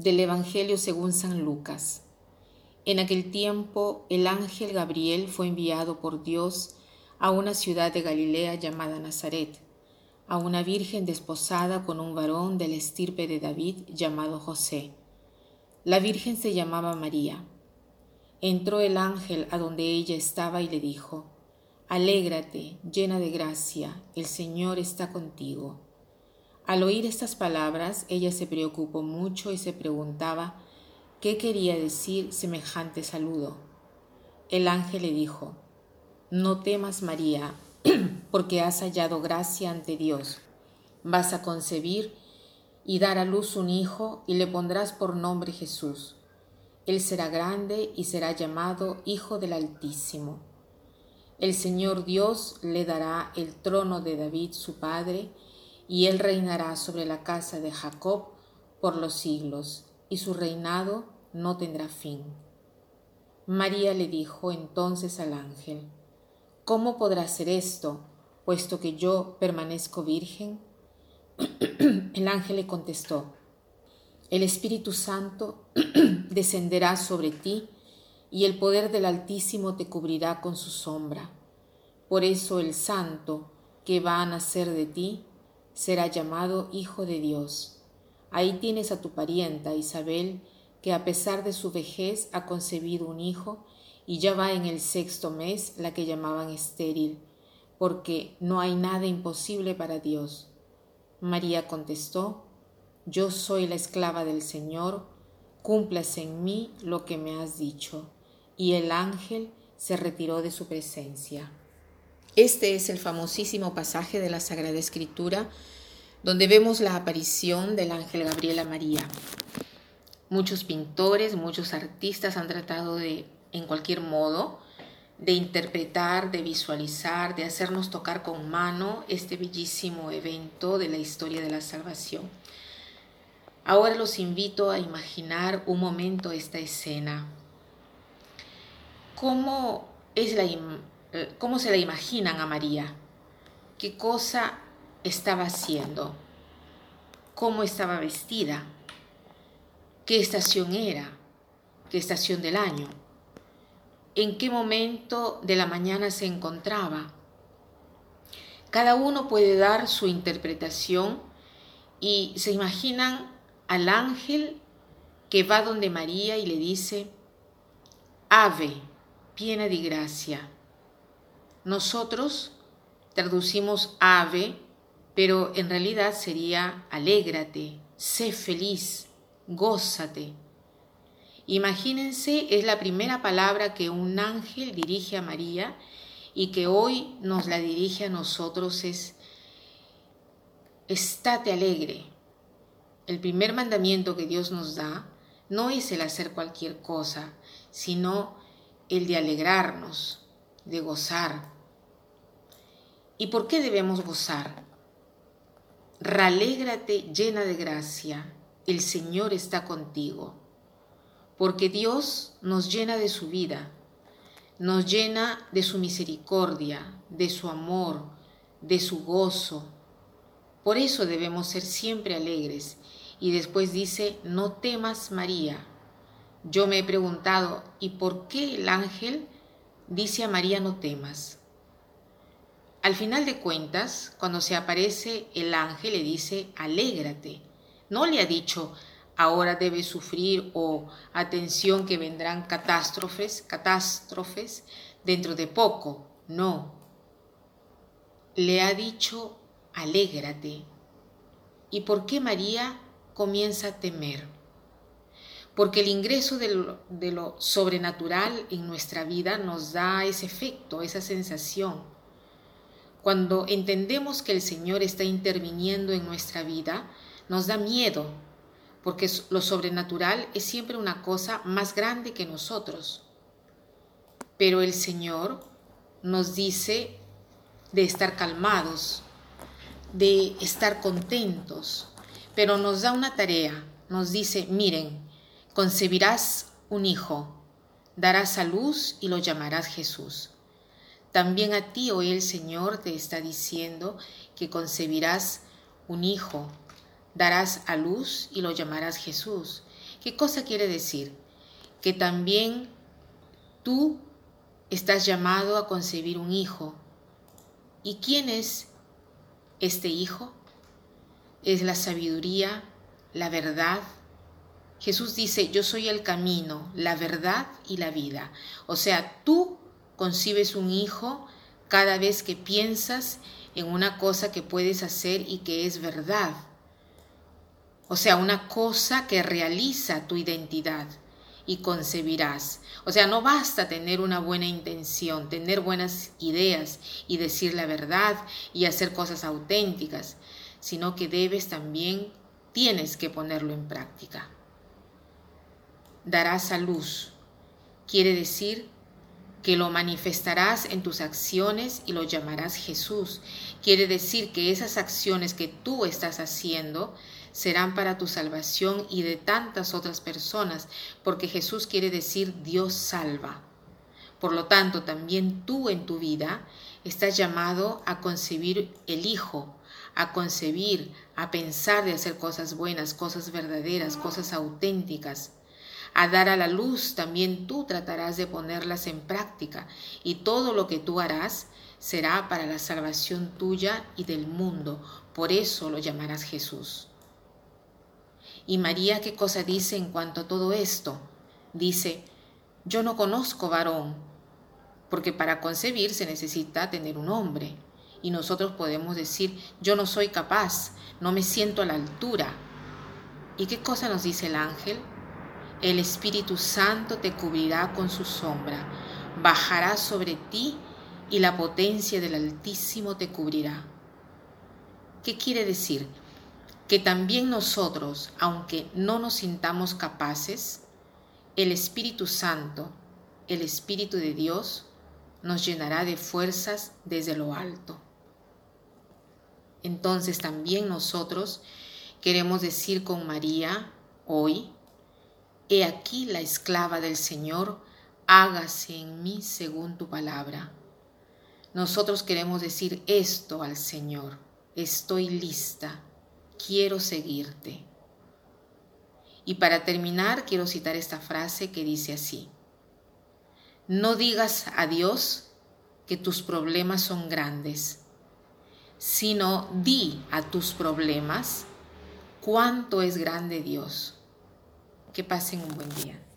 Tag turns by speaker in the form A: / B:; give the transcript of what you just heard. A: del Evangelio según San Lucas. En aquel tiempo el ángel Gabriel fue enviado por Dios a una ciudad de Galilea llamada Nazaret, a una virgen desposada con un varón del estirpe de David llamado José. La virgen se llamaba María. Entró el ángel a donde ella estaba y le dijo, Alégrate, llena de gracia, el Señor está contigo. Al oír estas palabras, ella se preocupó mucho y se preguntaba qué quería decir semejante saludo. El ángel le dijo, No temas, María, porque has hallado gracia ante Dios. Vas a concebir y dar a luz un hijo y le pondrás por nombre Jesús. Él será grande y será llamado Hijo del Altísimo. El Señor Dios le dará el trono de David su padre, y él reinará sobre la casa de Jacob por los siglos, y su reinado no tendrá fin. María le dijo entonces al ángel, ¿Cómo podrá ser esto, puesto que yo permanezco virgen? El ángel le contestó, El Espíritu Santo descenderá sobre ti, y el poder del Altísimo te cubrirá con su sombra. Por eso el santo que va a nacer de ti será llamado Hijo de Dios. Ahí tienes a tu parienta Isabel, que a pesar de su vejez ha concebido un hijo, y ya va en el sexto mes la que llamaban estéril, porque no hay nada imposible para Dios. María contestó, Yo soy la esclava del Señor, cúmplase en mí lo que me has dicho. Y el ángel se retiró de su presencia.
B: Este es el famosísimo pasaje de la Sagrada Escritura donde vemos la aparición del ángel Gabriela María. Muchos pintores, muchos artistas han tratado de, en cualquier modo, de interpretar, de visualizar, de hacernos tocar con mano este bellísimo evento de la historia de la salvación. Ahora los invito a imaginar un momento esta escena. ¿Cómo es la, eh, cómo se la imaginan a María, qué cosa estaba haciendo, cómo estaba vestida, qué estación era, qué estación del año, en qué momento de la mañana se encontraba. Cada uno puede dar su interpretación y se imaginan al ángel que va donde María y le dice, Ave, piena de gracia nosotros traducimos ave, pero en realidad sería alégrate, sé feliz, gózate. Imagínense, es la primera palabra que un ángel dirige a María y que hoy nos la dirige a nosotros es, estate alegre. El primer mandamiento que Dios nos da no es el hacer cualquier cosa, sino el de alegrarnos, de gozar. ¿Y por qué debemos gozar? Ralégrate llena de gracia, el Señor está contigo, porque Dios nos llena de su vida, nos llena de su misericordia, de su amor, de su gozo. Por eso debemos ser siempre alegres. Y después dice, no temas María. Yo me he preguntado, ¿y por qué el ángel dice a María no temas. Al final de cuentas, cuando se aparece el ángel le dice, alégrate. No le ha dicho, ahora debes sufrir o atención que vendrán catástrofes, catástrofes dentro de poco. No. Le ha dicho, alégrate. ¿Y por qué María comienza a temer? porque el ingreso de lo, sobrenatural en nuestra vida nos da ese efecto, esa sensación. Cuando entendemos que el Señor está interviniendo en nuestra vida, nos da miedo, porque lo sobrenatural es siempre una cosa más grande que nosotros. Pero el Señor nos dice de estar calmados, de estar contentos, pero nos da una tarea, nos dice, miren, Concebirás un hijo, darás a luz y lo llamarás Jesús. También a ti hoy oh el Señor te está diciendo que concebirás un hijo, darás a luz y lo llamarás Jesús. ¿Qué cosa quiere decir? Que también tú estás llamado a concebir un hijo. ¿Y quién es este hijo? Es la sabiduría, la verdad, Jesús dice, yo soy el camino, la verdad y la vida. O sea, tú concibes un hijo cada vez que piensas en una cosa que puedes hacer y que es verdad. O sea, una cosa que realiza tu identidad y concebirás. O sea, no basta tener una buena intención, tener buenas ideas y decir la verdad y hacer cosas auténticas, sino que debes también, tienes que ponerlo en práctica darás a luz. Quiere decir que lo manifestarás en tus acciones y lo llamarás Jesús. Quiere decir que esas acciones que tú estás haciendo serán para tu salvación y de tantas otras personas, porque Jesús quiere decir Dios salva. Por lo tanto, también tú en tu vida estás llamado a concebir el Hijo, a concebir, a pensar de hacer cosas buenas, cosas verdaderas, cosas auténticas a dar a la luz, también tú tratarás de ponerlas en práctica, y todo lo que tú harás será para la salvación tuya y del mundo, por eso lo llamarás Jesús. ¿Y María qué cosa dice en cuanto a todo esto? Dice, yo no conozco varón, porque para concebir se necesita tener un hombre. Y nosotros podemos decir, yo no soy capaz, no me siento a la altura. ¿Y qué cosa nos dice el ángel? El Espíritu Santo te cubrirá con su sombra, bajará sobre ti y la potencia del Altísimo te cubrirá. ¿Qué quiere decir? Que también nosotros, aunque no nos sintamos capaces, el Espíritu Santo, el Espíritu de Dios, nos llenará de fuerzas desde lo alto. Entonces también nosotros queremos decir con María hoy, He aquí la esclava del Señor, hágase en mí según tu palabra. Nosotros queremos decir esto al Señor, estoy lista, quiero seguirte. Y para terminar quiero citar esta frase que dice así, no digas a Dios que tus problemas son grandes, sino di a tus problemas cuánto es grande Dios que pasen un buen día.